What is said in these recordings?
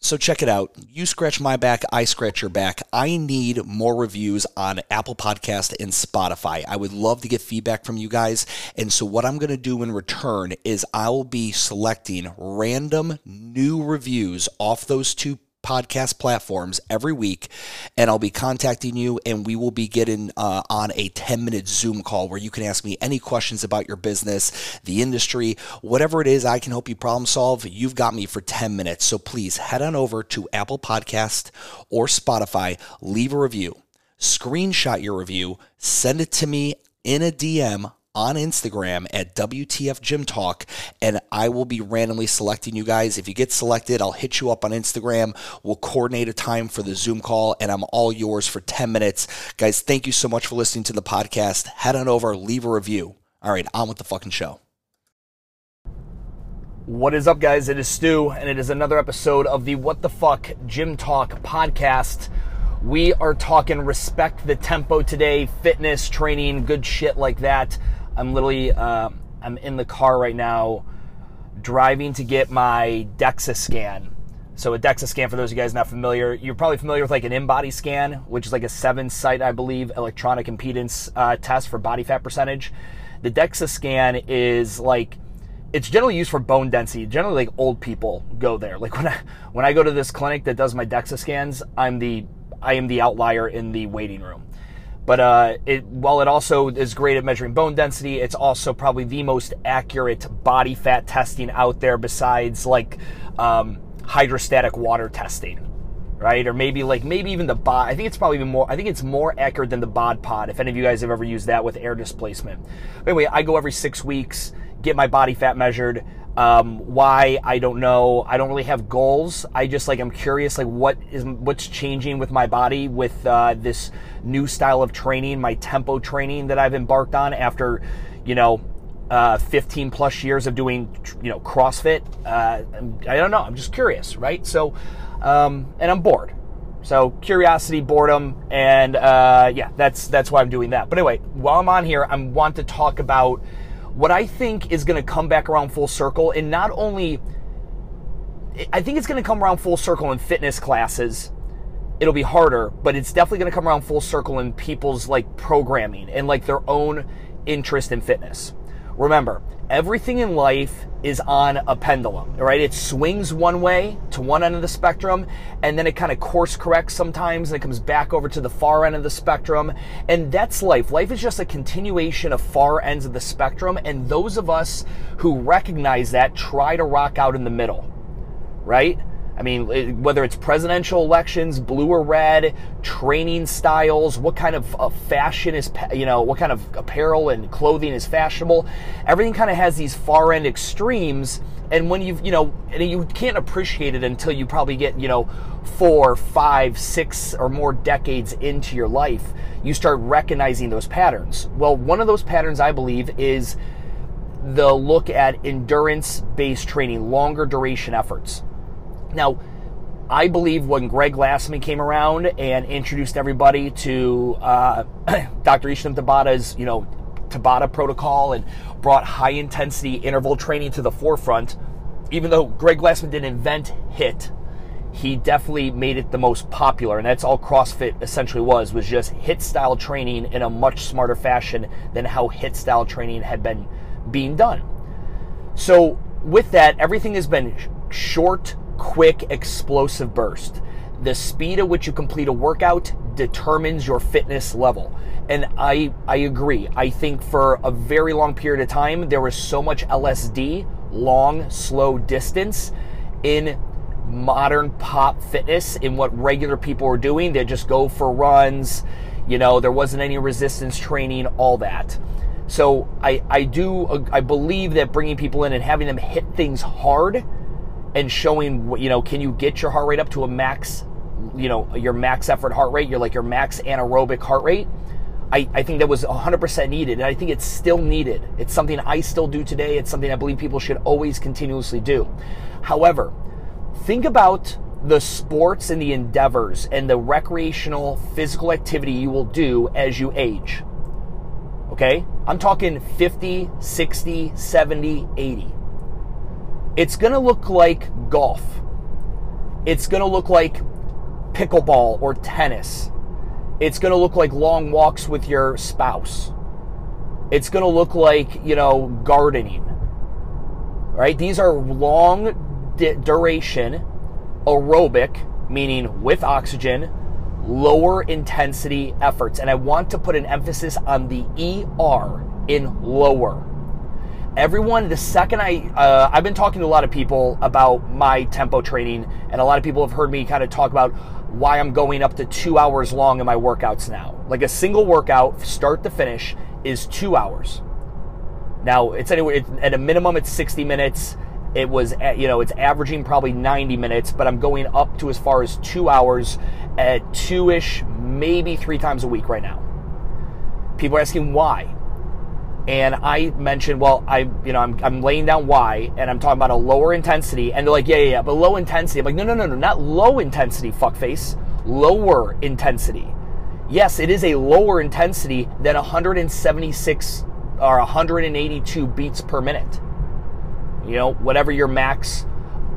So check it out. You scratch my back, I scratch your back. I need more reviews on Apple Podcast and Spotify. I would love to get feedback from you guys. And so what I'm going to do in return is I will be selecting random new reviews off those two podcast platforms every week, and I'll be contacting you, and we will be getting uh, on a 10 minute Zoom call where you can ask me any questions about your business, the industry, whatever it is I can help you problem solve. You've got me for 10 minutes. So please head on over to Apple Podcast or Spotify, leave a review, screenshot your review, send it to me in a DM on Instagram at WTF Gym Talk, and I will be randomly selecting you guys. If you get selected, I'll hit you up on Instagram. We'll coordinate a time for the Zoom call, and I'm all yours for 10 minutes. Guys, thank you so much for listening to the podcast. Head on over, leave a review. All right, on with the fucking show. What is up, guys? It is Stu, and it is another episode of the What the Fuck Gym Talk podcast. We are talking respect the tempo today, fitness, training, good shit like that. I'm literally uh, I'm in the car right now, driving to get my DEXA scan. So a DEXA scan, for those of you guys not familiar, you're probably familiar with like an in-body scan, which is like a seven-site, I believe, electronic impedance uh, test for body fat percentage. The DEXA scan is like it's generally used for bone density. Generally, like old people go there. Like when I when I go to this clinic that does my DEXA scans, I'm the I am the outlier in the waiting room. But uh, it, while it also is great at measuring bone density, it's also probably the most accurate body fat testing out there besides like um, hydrostatic water testing, right? Or maybe like maybe even the bod. I think it's probably even more. I think it's more accurate than the bod pod. If any of you guys have ever used that with air displacement. Anyway, I go every six weeks, get my body fat measured. Um, why I don't know. I don't really have goals. I just like I'm curious like what is what's changing with my body with uh, this new style of training, my tempo training that I've embarked on after you know uh, 15 plus years of doing you know CrossFit. Uh, I don't know. I'm just curious, right? So um, and I'm bored. So curiosity, boredom, and uh, yeah, that's that's why I'm doing that. But anyway, while I'm on here, I want to talk about what I think is going to come back around full circle, and not only, I think it's going to come around full circle in fitness classes. It'll be harder, but it's definitely going to come around full circle in people's like programming and like their own interest in fitness. Remember, everything in life is on a pendulum, right? It swings one way to one end of the spectrum, and then it kind of course corrects sometimes, and it comes back over to the far end of the spectrum. And that's life. Life is just a continuation of far ends of the spectrum, and those of us who recognize that try to rock out in the middle, right? I mean, whether it's presidential elections, blue or red, training styles, what kind of uh, fashion is, you know, what kind of apparel and clothing is fashionable, everything kind of has these far end extremes. And when you've, you know, and you can't appreciate it until you probably get, you know, four, five, six, or more decades into your life, you start recognizing those patterns. Well, one of those patterns, I believe, is the look at endurance based training, longer duration efforts. Now, I believe when Greg Glassman came around and introduced everybody to uh, Dr. Isham Tabata's, you know, Tabata protocol and brought high intensity interval training to the forefront, even though Greg Glassman didn't invent HIT, he definitely made it the most popular, and that's all CrossFit essentially was was just HIT style training in a much smarter fashion than how HIT style training had been being done. So with that, everything has been short quick, explosive burst. The speed at which you complete a workout determines your fitness level. And I, I agree. I think for a very long period of time, there was so much LSD, long, slow distance, in modern pop fitness, in what regular people were doing. They just go for runs. You know, there wasn't any resistance training, all that. So I, I do, I believe that bringing people in and having them hit things hard and showing you know can you get your heart rate up to a max you know your max effort heart rate your like your max anaerobic heart rate? I, I think that was 100% needed and i think it's still needed. It's something i still do today. It's something i believe people should always continuously do. However think about the sports and the endeavors and the recreational physical activity you will do as you age. Okay? I'm talking 50 60 70 80 it's going to look like golf. It's going to look like pickleball or tennis. It's going to look like long walks with your spouse. It's going to look like, you know, gardening. Right? These are long duration aerobic, meaning with oxygen, lower intensity efforts. And I want to put an emphasis on the ER in lower. Everyone, the second I, uh, I've been talking to a lot of people about my tempo training, and a lot of people have heard me kind of talk about why I'm going up to two hours long in my workouts now. Like a single workout, start to finish, is two hours. Now it's anyway at a minimum it's 60 minutes. It was you know it's averaging probably 90 minutes, but I'm going up to as far as two hours at two ish, maybe three times a week right now. People are asking why. And I mentioned, well, I, you know, I'm, I'm laying down why, and I'm talking about a lower intensity, and they're like, yeah, yeah, yeah, but low intensity. I'm like, no, no, no, no, not low intensity, fuckface, lower intensity. Yes, it is a lower intensity than 176 or 182 beats per minute. You know, whatever your max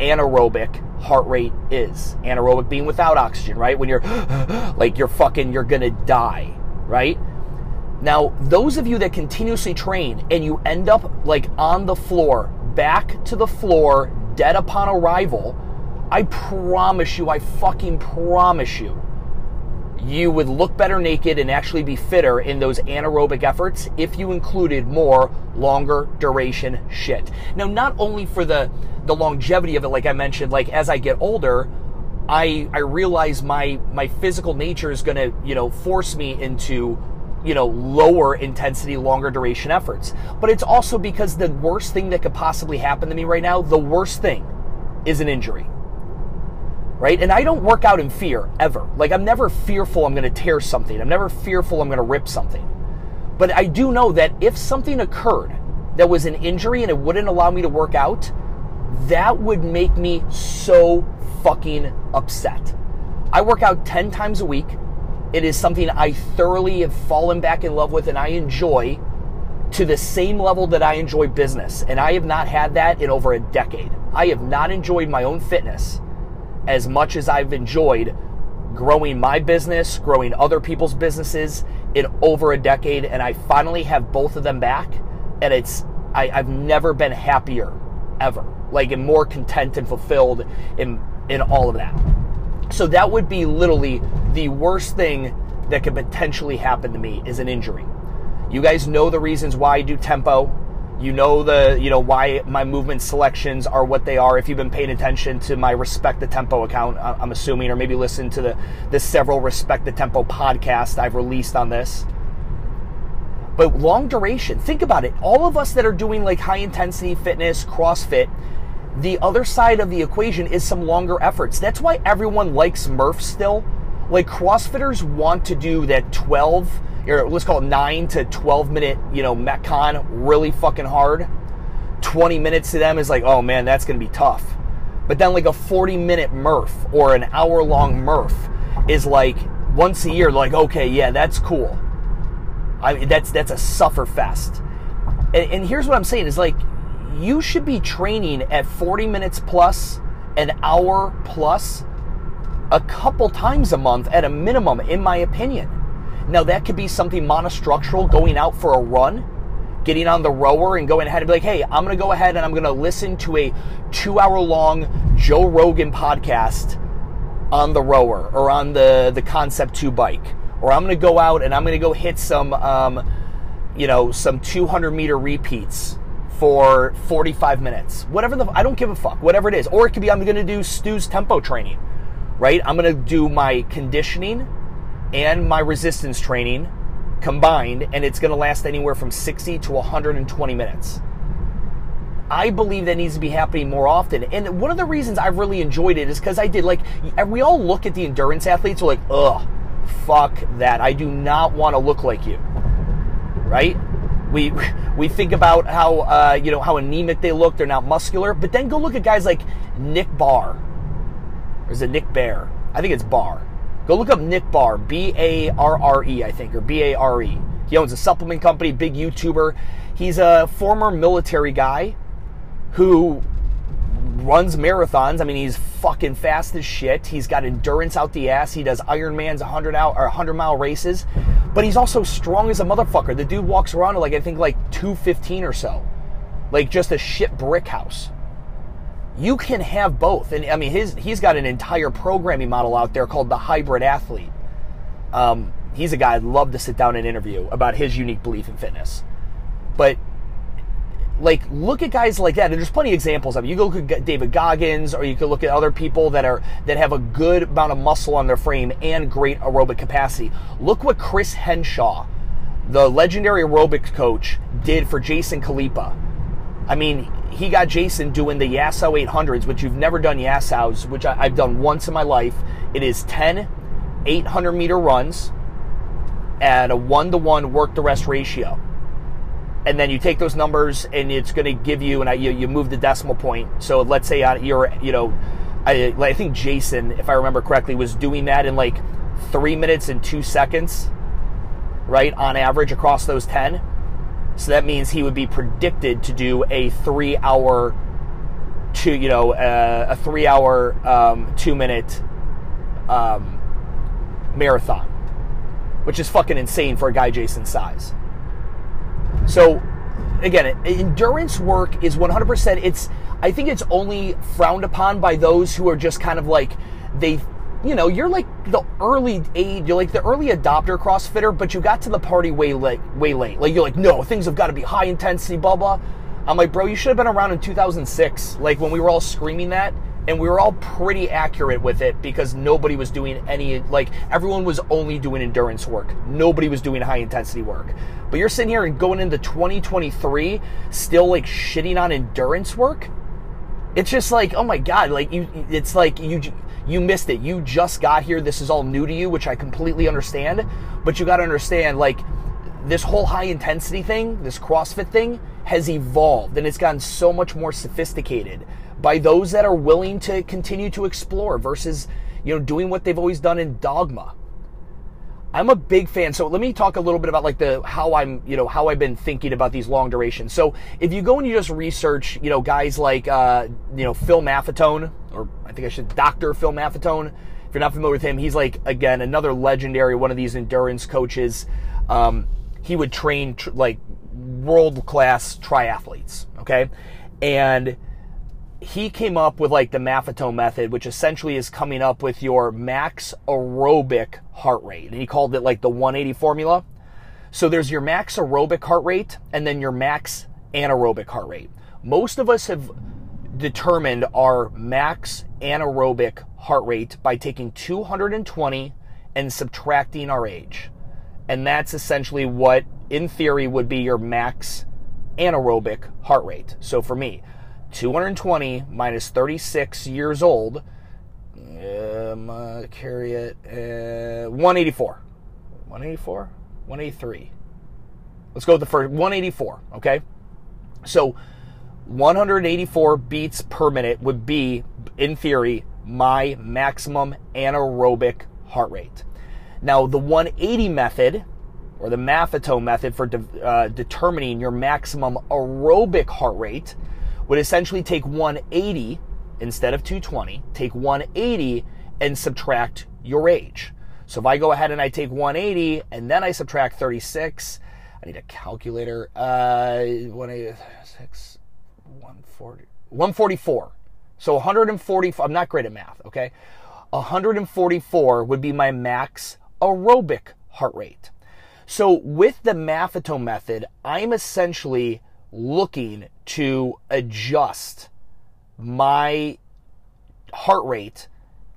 anaerobic heart rate is. Anaerobic being without oxygen, right? When you're like you're fucking you're going to die, right? Now, those of you that continuously train and you end up like on the floor, back to the floor, dead upon arrival, I promise you, I fucking promise you, you would look better naked and actually be fitter in those anaerobic efforts if you included more longer duration shit. Now, not only for the the longevity of it, like I mentioned, like as I get older, I I realize my my physical nature is to you know force me into you know, lower intensity, longer duration efforts. But it's also because the worst thing that could possibly happen to me right now, the worst thing is an injury. Right? And I don't work out in fear ever. Like, I'm never fearful I'm going to tear something. I'm never fearful I'm going to rip something. But I do know that if something occurred that was an injury and it wouldn't allow me to work out, that would make me so fucking upset. I work out 10 times a week. It is something I thoroughly have fallen back in love with and I enjoy to the same level that I enjoy business. And I have not had that in over a decade. I have not enjoyed my own fitness as much as I've enjoyed growing my business, growing other people's businesses in over a decade. And I finally have both of them back. And it's, I, have never been happier ever. Like, and more content and fulfilled in, in all of that. So that would be literally the worst thing that could potentially happen to me is an injury. You guys know the reasons why I do tempo. You know the you know why my movement selections are what they are. If you've been paying attention to my Respect the Tempo account, I'm assuming, or maybe listen to the the several Respect the Tempo podcast I've released on this. But long duration, think about it. All of us that are doing like high intensity fitness, CrossFit, the other side of the equation is some longer efforts. That's why everyone likes Murph still. Like CrossFitters want to do that 12 or let's call it 9 to 12 minute, you know, Metcon really fucking hard. 20 minutes to them is like, "Oh man, that's going to be tough." But then like a 40 minute Murph or an hour long Murph is like once a year like, "Okay, yeah, that's cool." I mean, that's that's a suffer fest. And, and here's what I'm saying is like you should be training at 40 minutes plus, an hour plus, a couple times a month at a minimum, in my opinion. Now, that could be something monostructural, going out for a run, getting on the rower and going ahead and be like, hey, I'm going to go ahead and I'm going to listen to a two hour long Joe Rogan podcast on the rower or on the, the Concept 2 bike. Or I'm going to go out and I'm going to go hit some, um, you know, some 200 meter repeats for 45 minutes. Whatever the, I don't give a fuck, whatever it is. Or it could be I'm going to do Stu's tempo training, right? I'm going to do my conditioning and my resistance training combined, and it's going to last anywhere from 60 to 120 minutes. I believe that needs to be happening more often. And one of the reasons I've really enjoyed it is because I did, like, we all look at the endurance athletes, we're like, ugh, fuck that. I do not want to look like you, right? We we think about how uh, you know how anemic they look. They're not muscular, but then go look at guys like Nick Barr. Or is it Nick Bear? I think it's Barr. Go look up Nick Barr, B A R R E, I think, or B A R E. He owns a supplement company, big YouTuber. He's a former military guy who runs marathons. I mean, he's fucking fast as shit. He's got endurance out the ass. He does Ironman's 100 out or 100 mile races, but he's also strong as a motherfucker. The dude walks around like I think like 215 or so, like just a shit brick house. You can have both, and I mean, his he's got an entire programming model out there called the hybrid athlete. Um, he's a guy I'd love to sit down and interview about his unique belief in fitness, but like look at guys like that. And there's plenty of examples of mean, you go look at david goggins or you could look at other people that are that have a good amount of muscle on their frame and great aerobic capacity. Look what chris Hinshaw the legendary aerobics coach did for jason Khalipa. i mean he got jason doing the yasso 800s which you've never done yassos which I, i've done once in my life. It is 10 800 meter runs at a one-to-one work to rest ratio. And then you take those numbers and it's going to give you and I, you, you move the decimal point. So let's say you're you know I, I think jason if i remember correctly was doing that in like three minutes and two seconds right on average across those 10 so that means he would be predicted to do a three hour two you know uh, a three hour um, two minute um, marathon which is fucking insane for a guy jason's size so again, endurance work is 100%. It's I think it's only frowned upon by those who are just kind of like they you know, you're like the early aid, you're like the early adopter CrossFitter, but you got to the party way late, way late. Like you're like, no, things have got to be high intensity, blah blah. I'm like, bro, you should have been around in 2006, like when we were all screaming that and we were all pretty accurate with it because nobody was doing any like everyone was only doing endurance work nobody was doing high intensity work but you're sitting here and going into 2023 still like shitting on endurance work it's just like oh my god like you it's like you you missed it. You just got here. This is all new to you which i completely understand. But you got to understand like this whole high intensity thing this crossfit thing has evolved and it's gotten so much more sophisticated by those that are willing to continue to explore versus, you know, doing what they've always done in dogma. I'm a big fan. So let me talk a little bit about like the how I'm, you know, how I've been thinking about these long durations. So if you go and you just research, you know, guys like uh, you know, Phil Maffetone, or I think I should Dr. Phil Maffetone. If you're not familiar with him, he's like again another legendary one of these endurance coaches. Um, he would train tr- like world class triathletes, okay? And he came up with like the Maffetone method, which essentially is coming up with your max aerobic heart rate. And he called it like the 180 formula. So there's your max aerobic heart rate and then your max anaerobic heart rate. Most of us have determined our max anaerobic heart rate by taking 220 and subtracting our age. And that's essentially what, in theory, would be your max anaerobic heart rate. So for me, 220 minus 36 years old. Um, uh, carry it. Uh, 184. 184? 183. Let's go with the first. 184, okay? So 184 beats per minute would be, in theory, my maximum anaerobic heart rate. Now, the 180 method, or the Maffetone method for de- uh, determining your maximum aerobic heart rate, would essentially take 180 instead of 220, take 180 and subtract your age. So if I go ahead and I take 180 and then I subtract 36, I need a calculator. Uh, 186, 140, 144. So 140, I'm not great at math, okay? 144 would be my max aerobic heart rate. So with the Maffetone method, I'm essentially looking to adjust my heart rate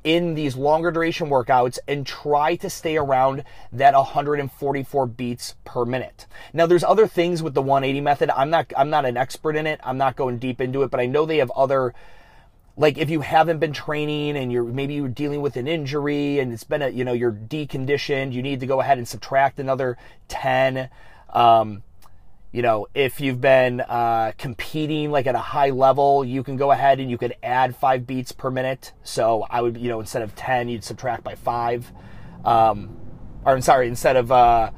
in these longer duration workouts and try to stay around that 144 beats per minute. Now there's other things with the 180 method. I'm not I'm not an expert in it. I'm not going deep into it, but I know they have other like if you haven't been training and you're maybe you're dealing with an injury and it's been a you know you're deconditioned, you need to go ahead and subtract another 10 um, you know, if you've been uh, competing like at a high level, you can go ahead and you could add five beats per minute. So I would, you know, instead of 10, you'd subtract by five. Um, or I'm sorry, instead of uh,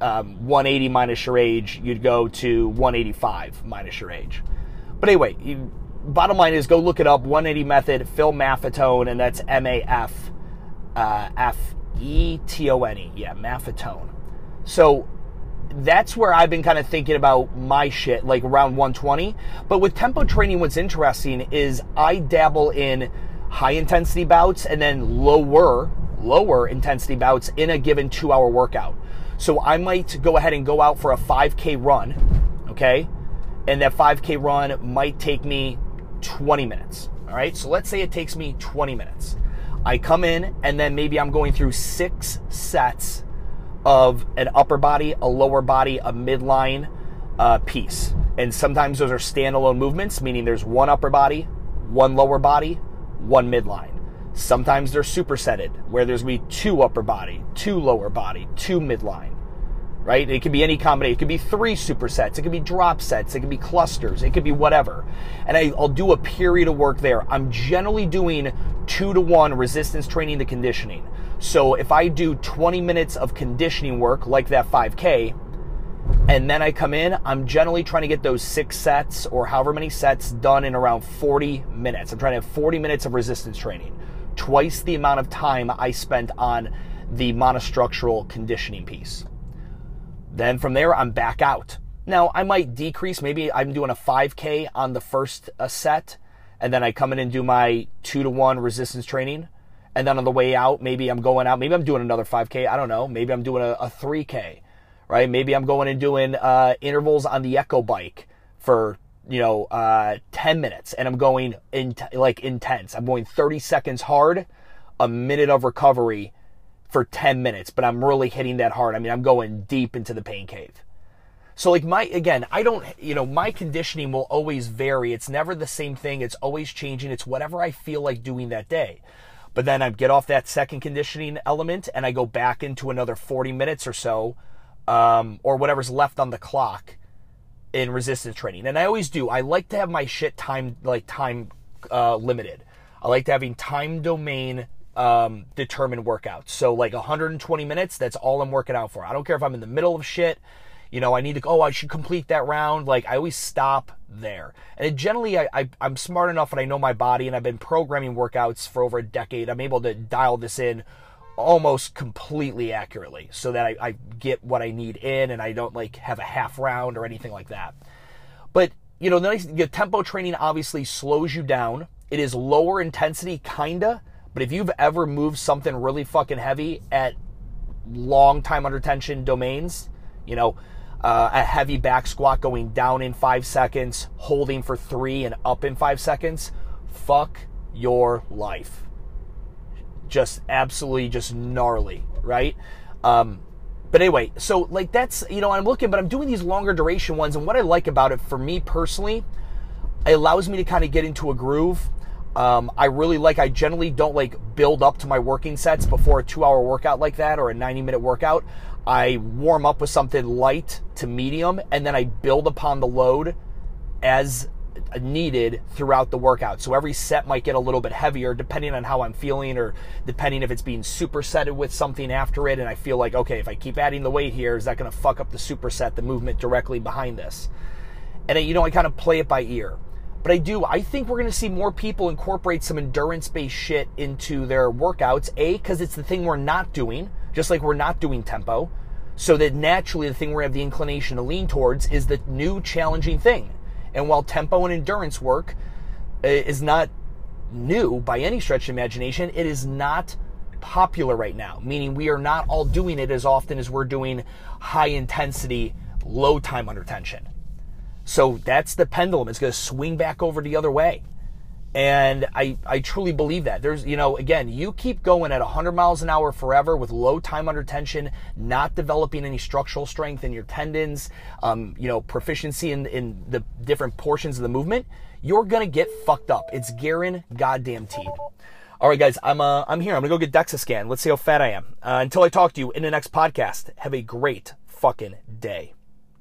um, 180 minus your age, you'd go to 185 minus your age. But anyway, you, bottom line is go look it up 180 method, Phil Maffetone, and that's M A F uh, F E T O N E. Yeah, Maffetone. So that's where I've been kind of thinking about my shit, like around 120. But with tempo training, what's interesting is I dabble in high intensity bouts and then lower, lower intensity bouts in a given two hour workout. So I might go ahead and go out for a 5K run, okay? And that 5K run might take me 20 minutes, all right? So let's say it takes me 20 minutes. I come in and then maybe I'm going through six sets of an upper body, a lower body, a midline uh, piece. And sometimes those are standalone movements, meaning there's one upper body, one lower body, one midline. Sometimes they're supersetted, where there's going to be two upper body, two lower body, two midline. Right? It could be any combination. It could be three supersets. It could be drop sets. It could be clusters. It could be whatever. And I, I'll do a period of work there. I'm generally doing two to one resistance training to conditioning. So if I do 20 minutes of conditioning work like that 5K, and then I come in, I'm generally trying to get those six sets or however many sets done in around 40 minutes. I'm trying to have 40 minutes of resistance training, twice the amount of time I spent on the monostructural conditioning piece. Then from there, I'm back out. Now, I might decrease. Maybe I'm doing a 5K on the first uh, set, and then I come in and do my two to one resistance training and then on the way out, maybe I'm going out, maybe I'm doing another 5K. I don't know. Maybe I'm doing a, a 3K, right? Maybe I'm going and doing uh, intervals on the Echo bike for you know uh, 10 minutes, and I'm going in like intense. I'm going 30 seconds hard, a minute of recovery for 10 minutes, but I'm really hitting that hard. I mean, I'm going deep into the pain cave. So like my again, I don't you know, my conditioning will always vary. It's never the same thing. It's always changing. It's whatever I feel like doing that day. But then I get off that second conditioning element and I go back into another 40 minutes or so, um, or whatever's left on the clock in resistance training. And I always do. I like to have my shit time like time uh, limited. I like to having time domain um, determined workouts. So like 120 minutes, that's all I'm working out for. I don't care if I'm in the middle of shit you know, I need to, oh, I should complete that round. Like, I always stop there. And it generally, I, I, I'm smart enough and I know my body and I've been programming workouts for over a decade. I'm able to dial this in almost completely accurately so that I, I get what I need in and I don't like have a half round or anything like that. But, you know, the, nice, the tempo training obviously slows you down. It is lower intensity, kinda. But if you've ever moved something really fucking heavy at long time under tension domains, you know, uh, a heavy back squat going down in five seconds, holding for three, and up in five seconds, fuck your life. Just absolutely just gnarly, right? Um, but anyway, so like that's, you know, I'm looking, but I'm doing these longer duration ones. And what I like about it for me personally, it allows me to kind of get into a groove. Um, I really like, I generally don't like build up to my working sets before a two hour workout like that or a 90 minute workout. I warm up with something light to medium, and then I build upon the load as needed throughout the workout. So every set might get a little bit heavier depending on how I'm feeling or depending if it's being supersetted with something after it. And I feel like, okay, if I keep adding the weight here, is that going to fuck up the superset, the movement directly behind this? And, you know, I kind of play it by ear. But I do, I think we're going to see more people incorporate some endurance based shit into their workouts. A, because it's the thing we're not doing just like we're not doing tempo. So that naturally the thing we have the inclination to lean towards is the new challenging thing. And while tempo and endurance work uh, is not new by any stretch of imagination, it is not popular right now, meaning we are not all doing it as often as we're doing high intensity, low time under tension. So that's the pendulum. It's going to swing back over the other way. And I, I truly believe that. There's, you know, again, you keep going at 100 miles an hour forever with low time under tension, not developing any structural strength in your tendons, um, you know, proficiency in, in the different portions of the movement, you're going to get fucked up. It's guaranteed goddamn teed. All right, guys, I'm, uh, I'm here. I'm going to go get DEXA scan. Let's see how fat I am. Uh, until I talk to you in the next podcast, have a great fucking day.